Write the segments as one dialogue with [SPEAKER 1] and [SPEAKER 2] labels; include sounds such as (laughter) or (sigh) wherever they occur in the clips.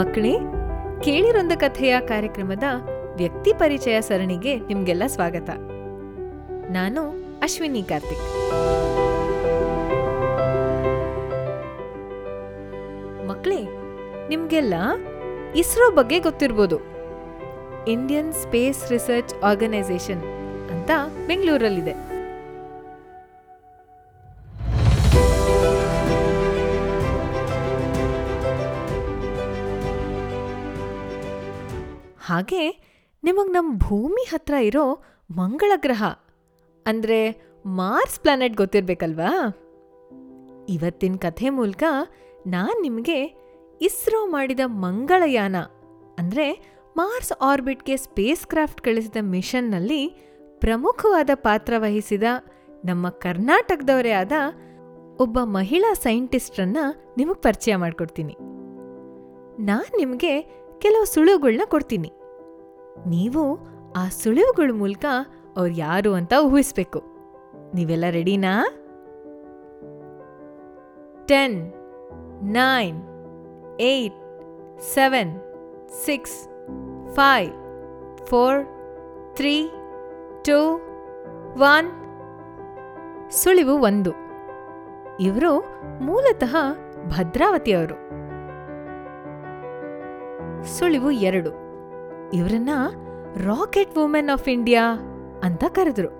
[SPEAKER 1] ಮಕ್ಕಳೇ, ಕೇಳಿರೊಂದ ಕಥೆಯ ಕಾರ್ಯಕ್ರಮದ ವ್ಯಕ್ತಿ ಪರಿಚಯ ಸರಣಿಗೆ ನಿಮ್ಗೆಲ್ಲ ಸ್ವಾಗತ. ನಾನು ಅಶ್ವಿನಿ ಕಾರ್ತಿಕ್. ಮಕ್ಕಳೇ, ನಿಮ್ಗೆಲ್ಲ ಇಸ್ರೋ ಬಗ್ಗೆ ಗೊತ್ತಿರ್ಬೋದು. ಇಂಡಿಯನ್ ಸ್ಪೇಸ್ ರಿಸರ್ಚ್ ಆರ್ಗನೈಸೇಷನ್ ಅಂತ ಬೆಂಗಳೂರಲ್ಲಿದೆ. ಹಾಗೆ ನಿಮಗೆ ನಮ್ಮ ಭೂಮಿ ಹತ್ರ ಇರೋ ಮಂಗಳ ಗ್ರಹ ಅಂದರೆ ಮಾರ್ಸ್ ಪ್ಲಾನೆಟ್ ಗೊತ್ತಿರಬೇಕಲ್ವಾ? ಇವತ್ತಿನ ಕಥೆ ಮೂಲಕ ನಾನು ನಿಮಗೆ ಇಸ್ರೋ ಮಾಡಿದ ಮಂಗಳಯಾನ, ಅಂದರೆ ಮಾರ್ಸ್ ಆರ್ಬಿಟ್ಗೆ ಸ್ಪೇಸ್ ಕ್ರಾಫ್ಟ್ ಕಳಿಸಿದ ಮಿಷನ್ನಲ್ಲಿ ಪ್ರಮುಖವಾದ ಪಾತ್ರ ವಹಿಸಿದ ನಮ್ಮ ಕರ್ನಾಟಕದವರೇ ಆದ ಒಬ್ಬ ಮಹಿಳಾ ಸೈಂಟಿಸ್ಟ್ರನ್ನ ನಿಮಗೆ ಪರಿಚಯ ಮಾಡಿಕೊಡ್ತೀನಿ. ನಾನು ನಿಮಗೆ ಕೆಲವು ಸುಳುವುಗಳನ್ನ ಕೊಡ್ತೀನಿ. ನೀವು ಆ ಸುಳಿವುಗಳ ಮೂಲಕ ಅವ್ರು ಯಾರು ಅಂತ ಊಹಿಸ್ಬೇಕು. ನೀವೆಲ್ಲ ರೆಡಿನಾ? Ten, nine, eight, seven, six, five, four, three, two, one. ಸುಳಿವು ಒಂದು. ಇವರು ಮೂಲತಃ ಭದ್ರಾವತಿಯವರು. ಸುಳಿವು ಎರಡು. ಇವರನ್ನ ರಾಕೆಟ್ ವುಮೆನ್ ಆಫ್ ಇಂಡಿಯಾ ಅಂತ ಕರೆದ್ರು.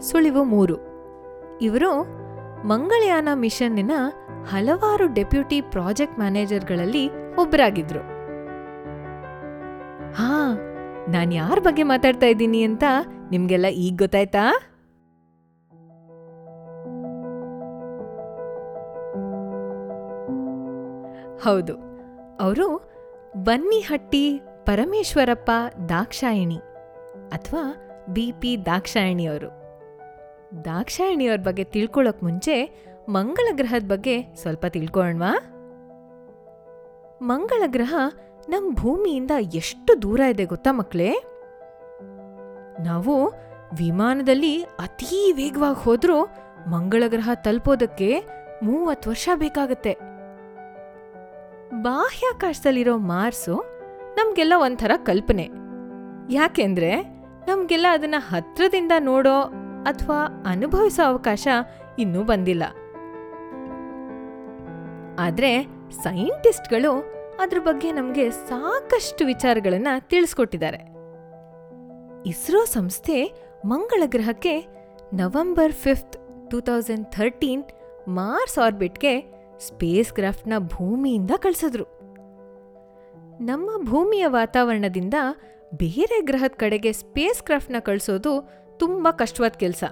[SPEAKER 1] ಸುಳಿವು ಮೂರು. ಇವರು ಮಂಗಳಯಾನ ಮಿಷನ್ನಿನ ಹಲವಾರು ಡೆಪ್ಯೂಟಿ ಪ್ರಾಜೆಕ್ಟ್ ಮ್ಯಾನೇಜರ್ಗಳಲ್ಲಿ ಒಬ್ಬರಾಗಿದ್ರು ಹಾ, ನಾನು ಯಾರ ಬಗ್ಗೆ ಮಾತಾಡ್ತಾ ಇದ್ದೀನಿ ಅಂತ ನಿಮ್ಗೆಲ್ಲ ಈಗ ಗೊತ್ತಾಯ್ತಾ? ಹೌದು, ಅವರು ಬನ್ನಿಹಟ್ಟಿ ಪರಮೇಶ್ವರಪ್ಪ ದಾಕ್ಷಾಯಿಣಿ ಅಥವಾ ಬಿ ಪಿ ದಾಕ್ಷಾಯಣಿಯವರು. ದಾಕ್ಷಾಯಣಿಯವ್ರ ಬಗ್ಗೆ ತಿಳ್ಕೊಳ್ಳೋಕೆ ಮುಂಚೆ ಮಂಗಳ ಗ್ರಹದ ಬಗ್ಗೆ ಸ್ವಲ್ಪ ತಿಳ್ಕೊಳ್ಳೋಣವಾ ಮಂಗಳ ಗ್ರಹ ನಮ್ಮ ಭೂಮಿಯಿಂದ ಎಷ್ಟು ದೂರ ಇದೆ ಗೊತ್ತಾ ಮಕ್ಕಳೇ ನಾವು ವಿಮಾನದಲ್ಲಿ ಅತೀ ವೇಗವಾಗಿ ಹೋದ್ರೂ ಮಂಗಳ ಗ್ರಹ ತಲುಪೋದಕ್ಕೆ ಮೂವತ್ತು ವರ್ಷ ಬೇಕಾಗತ್ತೆ. ಬಾಹ್ಯಾಕಾಶದಲ್ಲಿರೋ ಮಾರ್ಸು ನಮಗೆಲ್ಲ ಒಂಥರ ಕಲ್ಪನೆ. ಯಾಕೆಂದ್ರೆ ನಮಗೆಲ್ಲ ಅದನ್ನ ಹತ್ರದಿಂದ ನೋಡೋ ಅಥವಾ ಅನುಭವಿಸೋ ಅವಕಾಶ ಇನ್ನೂ ಬಂದಿಲ್ಲ. ಆದ್ರೆ ಸೈಂಟಿಸ್ಟ್ಗಳು ಅದ್ರ ಬಗ್ಗೆ ನಮಗೆ ಸಾಕಷ್ಟು ವಿಚಾರಗಳನ್ನು ತಿಳಿಸ್ಕೊಟ್ಟಿದ್ದಾರೆ. ಇಸ್ರೋ ಸಂಸ್ಥೆ ಮಂಗಳ ಗ್ರಹಕ್ಕೆ November fifth, two thousand thirteen Mars ಆರ್ಬಿಟ್ಗೆ space ಕ್ರಾಫ್ಟ್ನ ಭೂಮಿಯಿಂದ ಕಳಿಸಿದ್ರು. ನಮ್ಮ ಭೂಮಿಯ ವಾತಾವರಣದಿಂದ ಬೇರೆ ಗ್ರಹದ ಕಡೆಗೆ ಸ್ಪೇಸ್ ಕ್ರಾಫ್ಟ್ನ ಕಳಿಸೋದು ತುಂಬ ಕಷ್ಟವಾದ ಕೆಲಸ.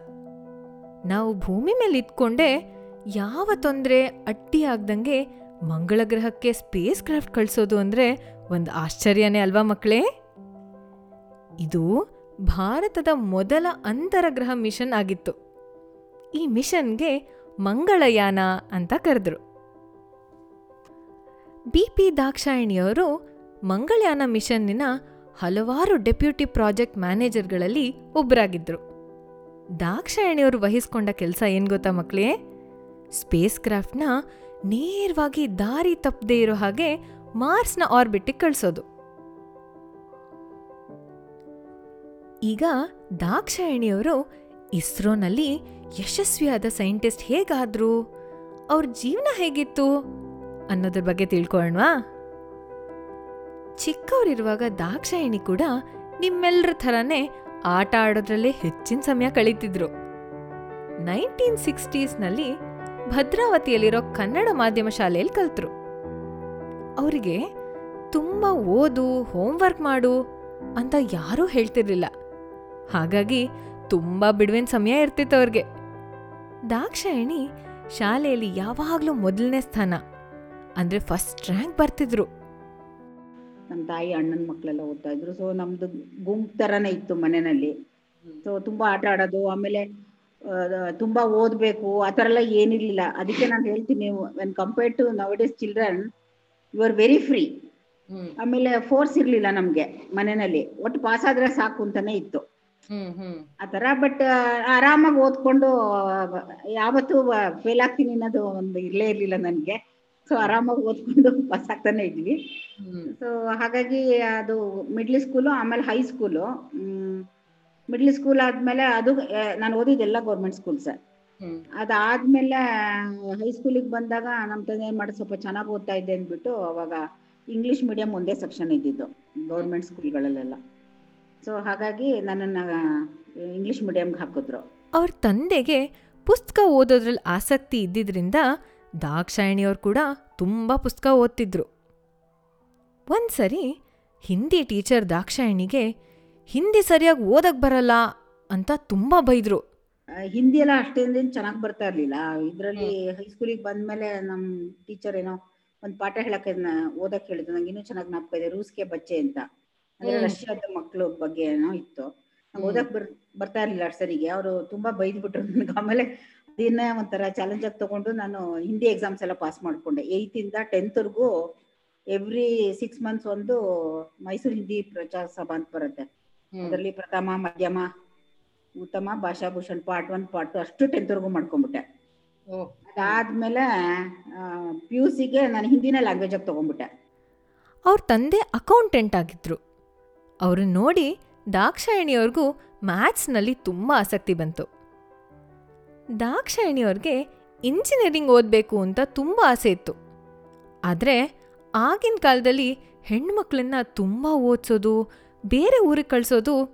[SPEAKER 1] ನಾವು ಭೂಮಿ ಮೇಲೆ ಇದ್ಕೊಂಡೇ ಯಾವ ತೊಂದರೆ ಅಡ್ಡಿ ಆಗ್ದಂಗೆ ಮಂಗಳ ಗ್ರಹಕ್ಕೆ ಸ್ಪೇಸ್ ಕ್ರಾಫ್ಟ್ ಕಳಿಸೋದು ಅಂದರೆ ಒಂದು ಆಶ್ಚರ್ಯನೇ ಅಲ್ವಾ ಮಕ್ಕಳೇ? ಇದು ಭಾರತದ ಮೊದಲ ಅಂತರಗ್ರಹ ಮಿಷನ್ ಆಗಿತ್ತು. ಈ ಮಿಷನ್ಗೆ ಮಂಗಳಯಾನ ಅಂತ ಕರೆದ್ರು. ಬಿ ಪಿ ದಾಕ್ಷಾಯಣಿಯವರು ಮಂಗಳಯಾನ ಮಿಷನ್ನಿನ ಹಲವಾರು ಡೆಪ್ಯೂಟಿ ಪ್ರಾಜೆಕ್ಟ್ ಮ್ಯಾನೇಜರ್ಗಳಲ್ಲಿ ಒಬ್ಬರಾಗಿದ್ದರು. ದಾಕ್ಷಾಯಣಿಯವರು ವಹಿಸ್ಕೊಂಡ ಕೆಲಸ ಏನು ಗೊತ್ತಾ ಮಕ್ಕಳೇ ಸ್ಪೇಸ್ ಕ್ರಾಫ್ಟ್ನ ನೇರವಾಗಿ ದಾರಿ ತಪ್ಪದೇ ಇರೋ ಹಾಗೆ ಮಾರ್ಸ್ನ ಆರ್ಬಿಟಿಗೆ ಕಳಿಸೋದು. ಈಗ ದಾಕ್ಷಾಯಣಿಯವರು ಇಸ್ರೋನಲ್ಲಿ ಯಶಸ್ವಿಯಾದ ಸೈಂಟಿಸ್ಟ್ ಹೇಗಾದ್ರು ಅವ್ರ ಜೀವನ ಹೇಗಿತ್ತು? ಅನ್ನೋದ್ರ ಬಗ್ಗೆ ತಿಳ್ಕೊಳ್ಳೋಣವಾ ಚಿಕ್ಕವರಿರುವಾಗ ದಾಕ್ಷಾಯಿಣಿ ಕೂಡ ನಿಮ್ಮೆಲ್ಲರ ಥರನೇ ಆಟ ಆಡೋದ್ರಲ್ಲೇ ಹೆಚ್ಚಿನ ಸಮಯ ಕಳೀತಿದ್ರು. ನೈನ್ಟೀನ್ ಸಿಕ್ಸ್ಟೀಸ್ನಲ್ಲಿ ಭದ್ರಾವತಿಯಲ್ಲಿರೋ ಕನ್ನಡ ಮಾಧ್ಯಮ ಶಾಲೆಯಲ್ಲಿ ಕಲ್ತರು. ಅವರಿಗೆ ತುಂಬ ಓದು, ಹೋಮ್ವರ್ಕ್ ಮಾಡು ಅಂತ ಯಾರೂ ಹೇಳ್ತಿರ್ಲಿಲ್ಲ. ಹಾಗಾಗಿ ತುಂಬ ಬಿಡುವಿನ ಸಮಯ ಇರ್ತಿತ್ತು ಅವ್ರಿಗೆ. ದಾಕ್ಷಾಯಿಣಿ ಶಾಲೆಯಲ್ಲಿ ಯಾವಾಗಲೂ ಮೊದಲನೇ ಸ್ಥಾನ. ಅಂದರೆ ಫಸ್ಟ್ ರ್ಯಾಂಕ್ ಬರ್ತಿದ್ರು.
[SPEAKER 2] ನಮ್ಮ ತಾಯಿ ಅಣ್ಣನ ಮಕ್ಕಳೆಲ್ಲ ಓದ್ತಾ ಇದ್ರು. ಸೊ ನಮ್ದು ಗುಂಪು ತರಾನೇ ಇತ್ತು ಮನೆಯಲ್ಲಿ. ಸೊ ತುಂಬಾ ಆಟ ಆಡೋದು ಆಮೇಲೆ ತುಂಬಾ ಓದ್ಬೇಕು ಆ ಥರ ಎಲ್ಲ ಏನಿರ್ಲಿಲ್ಲ. ಅದಕ್ಕೆ ನಾನು ಹೇಳ್ತೀನಿ when compare to now days children you are very free ಆಮೇಲೆ ಫೋರ್ಸ್ ಇರ್ಲಿಲ್ಲ ನಮ್ಗೆ ಮನೆಯಲ್ಲಿ. ಒಟ್ಟು ಪಾಸ್ ಆದ್ರೆ ಸಾಕು ಅಂತಾನೆ ಇತ್ತು. ಆತರ ತರ ಬಟ್ ಆರಾಮಾಗಿ ಓದ್ಕೊಂಡು ಯಾವತ್ತು ಯಾವತ್ತೂ ಫೇಲ್ ಆಗ್ತೀನಿ ಅನ್ನೋದು ಒಂದು ಇರ್ಲೇ ಇರ್ಲಿಲ್ಲ ನನ್ಗೆ. ಸೊ ಆರಾಮಾಗಿ ಓದ್ಕೊಂಡು (laughs) ಪಾಸ್ ಆಗ್ತಾನೆ ಇದ್ವಿ. ಸೊ ಹಾಗಾಗಿ ಅದು ಮಿಡ್ಲ್ ಸ್ಕೂಲು ಆಮೇಲೆ ಹೈ ಸ್ಕೂಲು ಮಿಡ್ಲ್ ಸ್ಕೂಲ್ ಆದ್ಮೇಲೆ ಅದು ನಾನು ಓದಿದ್ದೆಲ್ಲ ಗೌರ್ಮೆಂಟ್ ಸ್ಕೂಲ್ಸ್ ಅದಾದ್ಮೇಲೆ ಹೈಸ್ಕೂಲಿಗೆ ಬಂದಾಗ ನಮ್ಮ ತಂದೆ ಏನ್ ಮಾಡಿ ಸ್ವಲ್ಪ ಚೆನ್ನಾಗಿ ಓದ್ತಾ ಇದ್ದೆ ಅಂದ್ಬಿಟ್ಟು ಅವಾಗ ಇಂಗ್ಲಿಷ್ ಮೀಡಿಯಂ ಒಂದೇ ಸೆಕ್ಷನ್ ಇದ್ದಿದ್ದು ಗೌರ್ಮೆಂಟ್ ಸ್ಕೂಲ್ಗಳಲ್ಲೆಲ್ಲ ಸೊ ಹಾಗಾಗಿ ನನ್ನನ್ನು ಇಂಗ್ಲಿಷ್ ಮೀಡಿಯಂಗೆ ಹಾಕಿದ್ರು.
[SPEAKER 1] ಅವ್ರ ತಂದೆಗೆ ಪುಸ್ತಕ ಓದೋದ್ರಲ್ಲಿ ಆಸಕ್ತಿ ಇದ್ದಿದ್ರಿಂದ ದಾಕ್ಷಾಯಣಿಯವ್ರು ಕೂಡ ತುಂಬ ಪುಸ್ತಕ ಓದ್ತಿದ್ರು. ಒಂದ್ಸರಿ ಹಿಂದಿ ಟೀಚರ್ ದಾಕ್ಷಾಯಣಿಗೆ ಹಿಂದಿ ಸರಿಯಾಗಿ ಓದಕ್ ಬರಲ್ಲ ಅಂತ ತುಂಬ ಬೈದ್ರು.
[SPEAKER 2] ಹಿಂದಿ ಎಲ್ಲ ಅಷ್ಟೇಂದೇನು ಚೆನ್ನಾಗಿ ಬರ್ತಾ ಇರ್ಲಿಲ್ಲ. ಇದರಲ್ಲಿ ಹೈಸ್ಕೂಲಿಗೆ ಬಂದ್ಮೇಲೆ ನಮ್ಮ ಟೀಚರ್ ಏನೋ ಒಂದು ಪಾಠ ಹೇಳಕ್ಕೆ ಓದಕ್ಕೆ ಓದಕ್ ಹೇಳಿದ್ರು. ನಂಗೆ ಇನ್ನೂ ಚೆನ್ನಾಗಿ ಜ್ಞಾಪಕ ಇದೆ. ರೂಸ್ಕೆ ಬಚ್ಚೆ ಅಂತ. ಅಂದ್ರೆ. ರಷ್ಯಾದ ಮಕ್ಕಳು ಬಗ್ಗೆ ಏನೋ ಇತ್ತು. ಓದಕ್ ಬರ್ ಬರ್ತಾ ಇರ್ಲಿಲ್ಲ ಸರಿಗೆ. ಅವರು ತುಂಬಾ ಬೈದ್ಬಿಟ್ರು ನನ್ಗೆ. ಆಮೇಲೆ ಅದನ್ನೇ ಒಂಥರ ಚಾಲೆಂಜ್ ಆಗಿ ತಗೊಂಡು ನಾನು ಹಿಂದಿ ಎಕ್ಸಾಮ್ಸ್ ಎಲ್ಲ ಪಾಸ್ ಮಾಡ್ಕೊಂಡೆ. ಏಯ್ತಿಂದ ಇಂದ ಟೆಂತ್ವರೆಗೂ ಎವ್ರಿ ಸಿಕ್ಸ್ ಮಂತ್ಸ್ ಒಂದು ಮೈಸೂರು ಹಿಂದಿ ಪ್ರಚಾರ ಸಭಾ ಅಂತ ಬರುತ್ತೆ. ಅದರಲ್ಲಿ ಪ್ರಥಮ ಮಧ್ಯಮ ಉತ್ತಮ ಭಾಷಾಭೂಷಣ್ ಪಾರ್ಟ್ ಒನ್ ಪಾರ್ಟ್ ಟು ಅಷ್ಟು ಟೆಂತ್ವರೆಗೂ ಮಾಡ್ಕೊಂಡ್ಬಿಟ್ಟೆ. ಅದಾದ್ಮೇಲೆ ಪಿ ಯು ಸಿಗೆ ನಾನು ಹಿಂದಿನ ಲ್ಯಾಂಗ್ವೇಜ್ ಆಗಿ ತಗೊಂಡ್ಬಿಟ್ಟೆ.
[SPEAKER 1] ಅವ್ರ ತಂದೆ ಅಕೌಂಟೆಂಟ್ ಆಗಿದ್ರು. ಅವ್ರನ್ನ ನೋಡಿ ದಾಕ್ಷಾಯಣಿಯವ್ರಿಗೂ ಮ್ಯಾಥ್ಸ್ನಲ್ಲಿ ತುಂಬ ಆಸಕ್ತಿ ಬಂತು. ದಾಕ್ಷಾಯಣಿಯವ್ರಿಗೆ ಇಂಜಿನಿಯರಿಂಗ್ ಓದಬೇಕು ಅಂತ ತುಂಬ ಆಸೆ ಇತ್ತು. ಆದರೆ ಆಗಿನ ಕಾಲದಲ್ಲಿ ಹೆಣ್ಮಕ್ಳನ್ನ ತುಂಬ ಓದಿಸೋದು, ಬೇರೆ ಊರಿಗೆ ಕಳಿಸೋದು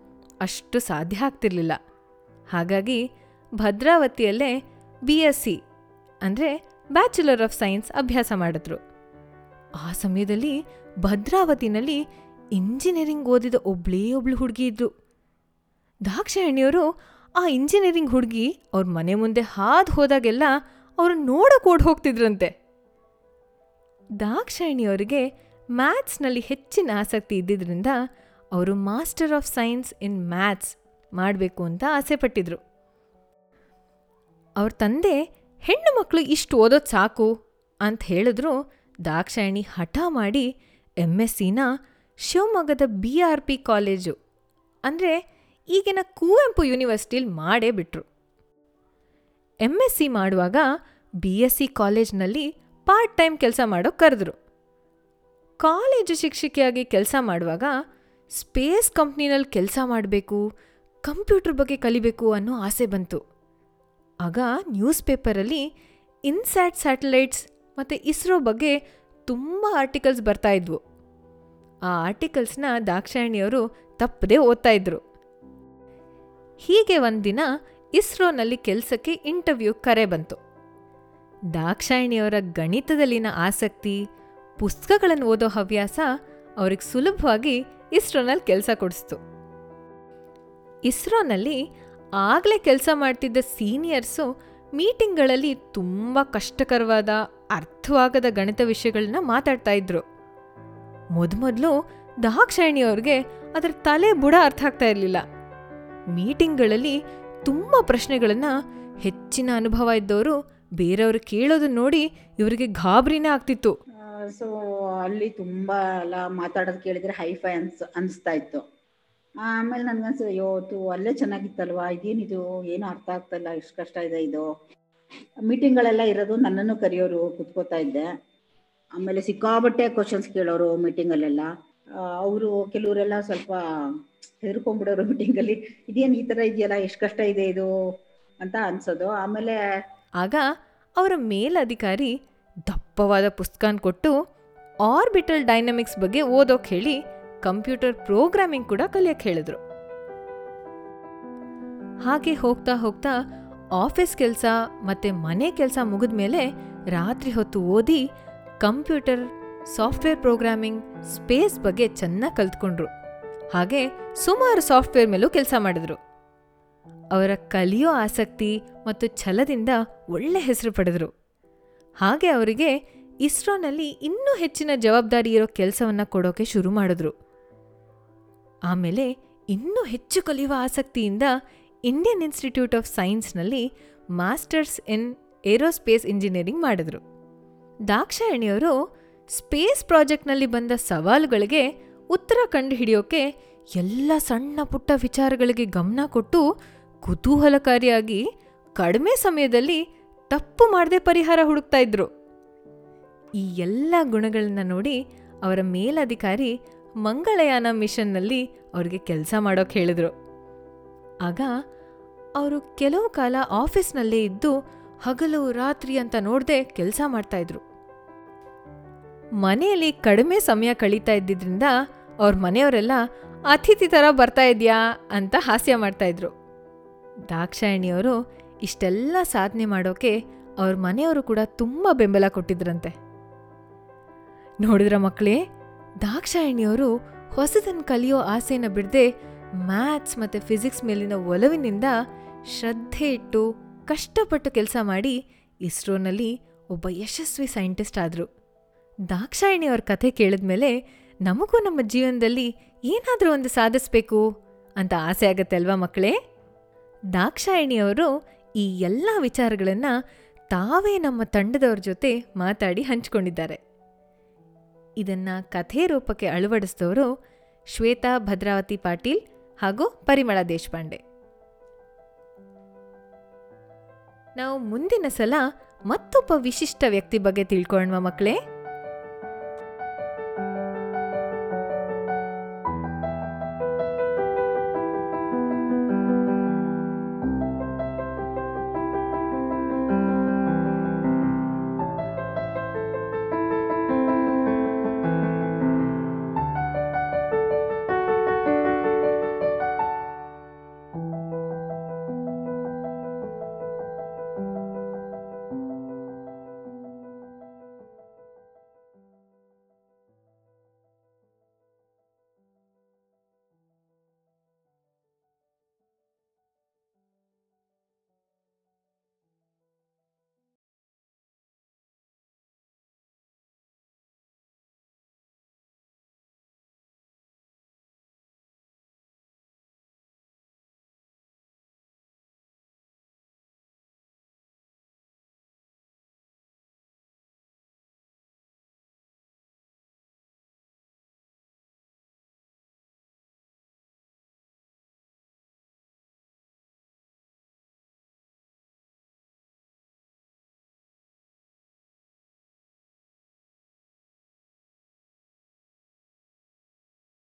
[SPEAKER 1] ಅಷ್ಟು ಸಾಧ್ಯ ಆಗ್ತಿರ್ಲಿಲ್ಲ. ಹಾಗಾಗಿ ಭದ್ರಾವತಿಯಲ್ಲೇ ಬಿ ಎಸ್ ಸಿ ಅಂದರೆ ಬ್ಯಾಚುಲರ್ ಆಫ್ ಸೈನ್ಸ್ ಅಭ್ಯಾಸ ಮಾಡಿದ್ರು. ಆ ಸಮಯದಲ್ಲಿ ಭದ್ರಾವತಿನಲ್ಲಿ ಇಂಜಿನಿಯರಿಂಗ್ ಓದಿದ ಒಬ್ಳೇ ಒಬ್ಳು ಹುಡುಗಿ ಇದ್ರು. ದಾಕ್ಷಾಯಣಿಯವರು ಆ ಇಂಜಿನಿಯರಿಂಗ್ ಹುಡುಗಿ ಅವ್ರ ಮನೆ ಮುಂದೆ ಹಾದು ಹೋದಾಗೆಲ್ಲ ಅವರು ನೋಡಕ್ ಓಡ್ ಹೋಗ್ತಿದ್ರಂತೆ. ದಾಕ್ಷಾಯಣಿಯವರಿಗೆ ಮ್ಯಾಥ್ಸ್ನಲ್ಲಿ ಹೆಚ್ಚಿನ ಆಸಕ್ತಿ ಇದ್ದಿದ್ದರಿಂದ ಅವರು master of science in maths ಮಾಡಬೇಕು ಅಂತ ಆಸೆ ಪಟ್ಟಿದ್ರು. ಅವ್ರ ತಂದೆ, ಹೆಣ್ಣು ಮಕ್ಕಳು ಇಷ್ಟು ಓದೋದು ಸಾಕು ಅಂತ ಹೇಳಿದ್ರು ದಾಕ್ಷಾಯಣಿ ಹಠ ಮಾಡಿ ಎಂ ಎಸ್ ಸಿನ ಶಿವಮೊಗ್ಗದ ಬಿ ಆರ್ ಪಿ ಕಾಲೇಜು ಅಂದರೆ ಈಗಿನ ಕುವೆಂಪು ಯೂನಿವರ್ಸಿಟಿಲಿ ಮಾಡೇ ಬಿಟ್ರು. ಎಂ ಎಸ್ ಸಿ ಮಾಡುವಾಗ ಬಿ ಎಸ್ ಸಿ ಕಾಲೇಜ್ನಲ್ಲಿ ಪಾರ್ಟ್ ಟೈಮ್ ಕೆಲಸ ಮಾಡೋಕೆ ಕರೆದ್ರು. ಕಾಲೇಜು ಶಿಕ್ಷಕಿಯಾಗಿ ಕೆಲಸ ಮಾಡುವಾಗ ಸ್ಪೇಸ್ ಕಂಪ್ನಿನಲ್ಲಿ ಕೆಲಸ ಮಾಡಬೇಕು, ಕಂಪ್ಯೂಟರ್ ಬಗ್ಗೆ ಕಲಿಬೇಕು ಅನ್ನೋ ಆಸೆ ಬಂತು. ಆಗ ನ್ಯೂಸ್ ಪೇಪರಲ್ಲಿ ಇನ್ಸ್ಯಾಟ್ ಸ್ಯಾಟಲೈಟ್ಸ್ ಮತ್ತು ಇಸ್ರೋ ಬಗ್ಗೆ ತುಂಬ ಆರ್ಟಿಕಲ್ಸ್ ಬರ್ತಾ ಇದ್ವು. ಆ ಆರ್ಟಿಕಲ್ಸ್ನ ದಾಕ್ಷಾಯಣಿಯವರು ತಪ್ಪದೇ ಓದ್ತಾ ಇದ್ರು. ಹೀಗೆ ಒಂದಿನ ಇಸ್ರೋನಲ್ಲಿ ಕೆಲಸಕ್ಕೆ ಇಂಟರ್ವ್ಯೂ ಕರೆ ಬಂತು. ದಾಕ್ಷಾಯಣಿಯವರ ಗಣಿತದಲ್ಲಿನ ಆಸಕ್ತಿ, ಪುಸ್ತಕಗಳನ್ನು ಓದೋ ಹವ್ಯಾಸ ಅವ್ರಿಗೆ ಸುಲಭವಾಗಿ ಇಸ್ರೋನಲ್ಲಿ ಕೆಲಸ ಕೊಡಿಸ್ತು. ಇಸ್ರೋನಲ್ಲಿ ಆಗಲೇ ಕೆಲಸ ಮಾಡ್ತಿದ್ದ ಸೀನಿಯರ್ಸು ಮೀಟಿಂಗ್ಗಳಲ್ಲಿ ತುಂಬ ಕಷ್ಟಕರವಾದ, ಅರ್ಥವಾಗದ ಗಣಿತ ವಿಷಯಗಳನ್ನ ಮಾತಾಡ್ತಾ ಇದ್ರು. ಮೊದಮೊದಲು ದಾಕ್ಷಾಯಣಿಯವ್ರಿಗೆ ಅದರ ತಲೆ ಬುಡ ಅರ್ಥ ಆಗ್ತಾ ಇರಲಿಲ್ಲ. ಮೀಟಿಂಗ್ಗಳಲ್ಲಿ ತುಂಬ ಪ್ರಶ್ನೆಗಳನ್ನು ಹೆಚ್ಚಿನ ಅನುಭವ ಇದ್ದವರು ಬೇರೆಯವರು ಕೇಳೋದನ್ನ ನೋಡಿ ಇವರಿಗೆ ಗಾಬರಿನೇ ಆಗ್ತಿತ್ತು.
[SPEAKER 2] ಸೊ ಅಲ್ಲಿ ತುಂಬ ಎಲ್ಲ ಮಾತಾಡೋದು ಕೇಳಿದ್ರೆ ಹೈಫೈ ಅನ್ಸ್, ಅನಿಸ್ತಾ ಇತ್ತು. ಆಮೇಲೆ ನನಗನ್ಸ ಅಯ್ಯೋ ತು ಅಲ್ಲೇ ಚೆನ್ನಾಗಿತ್ತಲ್ವಾ? ಇದೇನಿದು ಏನು ಅರ್ಥ ಆಗ್ತಾ ಇಲ್ಲ ಎಷ್ಟು ಕಷ್ಟ ಇದೆ ಇದು. ಮೀಟಿಂಗ್ಗಳೆಲ್ಲ ಇರೋದು ನನ್ನನ್ನು ಕರೆಯೋರು ಕುತ್ಕೋತಾ ಇದ್ದೆ. ಆಮೇಲೆ ಸಿಕ್ಕಾಬಟ್ಟೆ ಕ್ವಶನ್ಸ್ ಕೇಳೋರು ಮೀಟಿಂಗಲ್ಲೆಲ್ಲ ಅವರು ಕೆಲವರೆಲ್ಲ ಸ್ವಲ್ಪ ಹೆದರ್ಕೊಂಡ್ಬಿಡೋರು ಮೀಟಿಂಗಲ್ಲಿ ಇದೇನು ಈ ಥರ ಇದೆಯಲ್ಲ, ಎಷ್ಟು ಕಷ್ಟ ಇದೆ ಇದು ಅಂತ ಅನ್ಸೋದು. ಆಮೇಲೆ
[SPEAKER 1] ಆಗ ಅವರ ಮೇಲಧಿಕಾರಿ ದಪ್ಪವಾದ ಪುಸ್ತಕನ ಕೊಟ್ಟು ಆರ್ಬಿಟಲ್ ಡೈನಮಿಕ್ಸ್ ಬಗ್ಗೆ ಓದೋಕೆ ಹೇಳಿ ಕಂಪ್ಯೂಟರ್ ಪ್ರೋಗ್ರಾಮಿಂಗ್ ಕೂಡ ಕಲಿಯಕ್ಕೆ ಹೇಳಿದ್ರು. ಹಾಗೆ ಹೋಗ್ತಾ ಹೋಗ್ತಾ ಆಫೀಸ್ ಕೆಲಸ ಮತ್ತೆ ಮನೆ ಕೆಲಸ ಮುಗಿದ ಮೇಲೆ ರಾತ್ರಿ ಹೊತ್ತು ಓದಿ ಕಂಪ್ಯೂಟರ್ ಸಾಫ್ಟ್ವೇರ್ ಪ್ರೋಗ್ರಾಮಿಂಗ್ ಸ್ಪೇಸ್ ಬಗ್ಗೆ ಚೆನ್ನಾಗಿ ಕಲ್ತ್ಕೊಂಡ್ರು. ಹಾಗೆ ಸುಮಾರು ಸಾಫ್ಟ್ವೇರ್ ಮೇಲೂ ಕೆಲಸ ಮಾಡಿದ್ರು. ಅವರ ಕಲಿಯೋ ಆಸಕ್ತಿ ಮತ್ತು ಛಲದಿಂದ ಒಳ್ಳೆ ಹೆಸರು ಪಡೆದರು. ಹಾಗೆ ಅವರಿಗೆ ಇಸ್ರೋನಲ್ಲಿ ಇನ್ನೂ ಹೆಚ್ಚಿನ ಜವಾಬ್ದಾರಿ ಇರೋ ಕೆಲಸವನ್ನ ಕೊಡೋಕೆ ಶುರು ಮಾಡಿದ್ರು. ಆಮೇಲೆ ಇನ್ನೂ ಹೆಚ್ಚು ಕಲಿಯುವ ಆಸಕ್ತಿಯಿಂದ ಇಂಡಿಯನ್ ಇನ್ಸ್ಟಿಟ್ಯೂಟ್ ಆಫ್ ಸೈನ್ಸ್ನಲ್ಲಿ ಮಾಸ್ಟರ್ಸ್ ಇನ್ ಏರೋಸ್ಪೇಸ್ ಇಂಜಿನಿಯರಿಂಗ್ ಮಾಡಿದ್ರು. ದಾಕ್ಷಾಯಣಿಯವರು ಸ್ಪೇಸ್ ಪ್ರಾಜೆಕ್ಟ್ನಲ್ಲಿ ಬಂದ ಸವಾಲುಗಳಿಗೆ ಉತ್ತರ ಕಂಡುಹಿಡಿಯೋಕೆ ಎಲ್ಲ ಸಣ್ಣ ಪುಟ್ಟ ವಿಚಾರಗಳಿಗೆ ಗಮನ ಕೊಟ್ಟು ಕುತೂಹಲಕಾರಿಯಾಗಿ ಕಡಿಮೆ ಸಮಯದಲ್ಲಿ ತಪ್ಪು ಮಾಡದೆ ಪರಿಹಾರ ಹುಡುಕ್ತಾ ಇದ್ರು. ಈ ಎಲ್ಲ ಗುಣಗಳನ್ನ ನೋಡಿ ಅವರ ಮೇಲಧಿಕಾರಿ ಮಂಗಳಯಾನ ಮಿಷನ್ನಲ್ಲಿ ಅವ್ರಿಗೆ ಕೆಲಸ ಮಾಡೋಕೆ ಹೇಳಿದ್ರು. ಆಗ ಅವರು ಕೆಲವು ಕಾಲ ಆಫೀಸ್ನಲ್ಲೇ ಇದ್ದು ಹಗಲು ರಾತ್ರಿ ಅಂತ ನೋಡದೆ ಕೆಲಸ ಮಾಡ್ತಾ ಇದ್ರು. ಮನೆಯಲ್ಲಿ ಕಡಿಮೆ ಸಮಯ ಕಳೀತಾ ಇದ್ದಿದ್ರಿಂದ ಅವ್ರ ಮನೆಯವರೆಲ್ಲ, ಅತಿಥಿ ಥರ ಬರ್ತಾ ಇದೆಯಾ? ಅಂತ ಹಾಸ್ಯ ಮಾಡ್ತಾ ಇದ್ರು. ದಾಕ್ಷಾಯಣಿಯವರು ಇಷ್ಟೆಲ್ಲ ಸಾಧನೆ ಮಾಡೋಕೆ ಅವ್ರ ಮನೆಯವರು ಕೂಡ ತುಂಬ ಬೆಂಬಲ ಕೊಟ್ಟಿದ್ರಂತೆ. ನೋಡಿದ್ರ ಮಕ್ಕಳೇ, ದಾಕ್ಷಾಯಣಿಯವರು ಹೊಸದನ್ನು ಕಲಿಯೋ ಆಸೆನ ಬಿಡದೆ ಮ್ಯಾಥ್ಸ್ ಮತ್ತು ಫಿಸಿಕ್ಸ್ ಮೇಲಿನ ಒಲವಿನಿಂದ ಶ್ರದ್ಧೆ ಇಟ್ಟು ಕಷ್ಟಪಟ್ಟು ಕೆಲಸ ಮಾಡಿ ಇಸ್ರೋನಲ್ಲಿ ಒಬ್ಬ ಯಶಸ್ವಿ ಸೈಂಟಿಸ್ಟ್ ಆದರು. ದಾಕ್ಷಾಯಣಿಯವ್ರ ಕಥೆ ಕೇಳಿದ್ಮೇಲೆ ನಮಗೂ ನಮ್ಮ ಜೀವನದಲ್ಲಿ ಏನಾದರೂ ಒಂದು ಸಾಧಿಸ್ಬೇಕು ಅಂತ ಆಸೆ ಆಗತ್ತೆ ಅಲ್ವಾ ಮಕ್ಕಳೇ? ದಾಕ್ಷಾಯಣಿಯವರು ಈ ಎಲ್ಲ ವಿಚಾರಗಳನ್ನು ತಾವೇ ನಮ್ಮ ತಂಡದವ್ರ ಜೊತೆ ಮಾತಾಡಿ ಹಂಚಿಕೊಂಡಿದ್ದಾರೆ. ಇದನ್ನ ಕಥೆ ರೂಪಕ್ಕೆ ಅಳವಡಿಸಿದವರು ಶ್ವೇತಾ ಭದ್ರಾವತಿ ಪಾಟೀಲ್ ಹಾಗೂ ಪರಿಮಳ ದೇಶಪಾಂಡೆ. ನಾವು ಮುಂದಿನ ಸಲ ಮತ್ತೊಬ್ಬ ವಿಶಿಷ್ಟ ವ್ಯಕ್ತಿ ಬಗ್ಗೆ ತಿಳ್ಕೊಳ್ಳೋಣ ಮಕ್ಕಳೇ.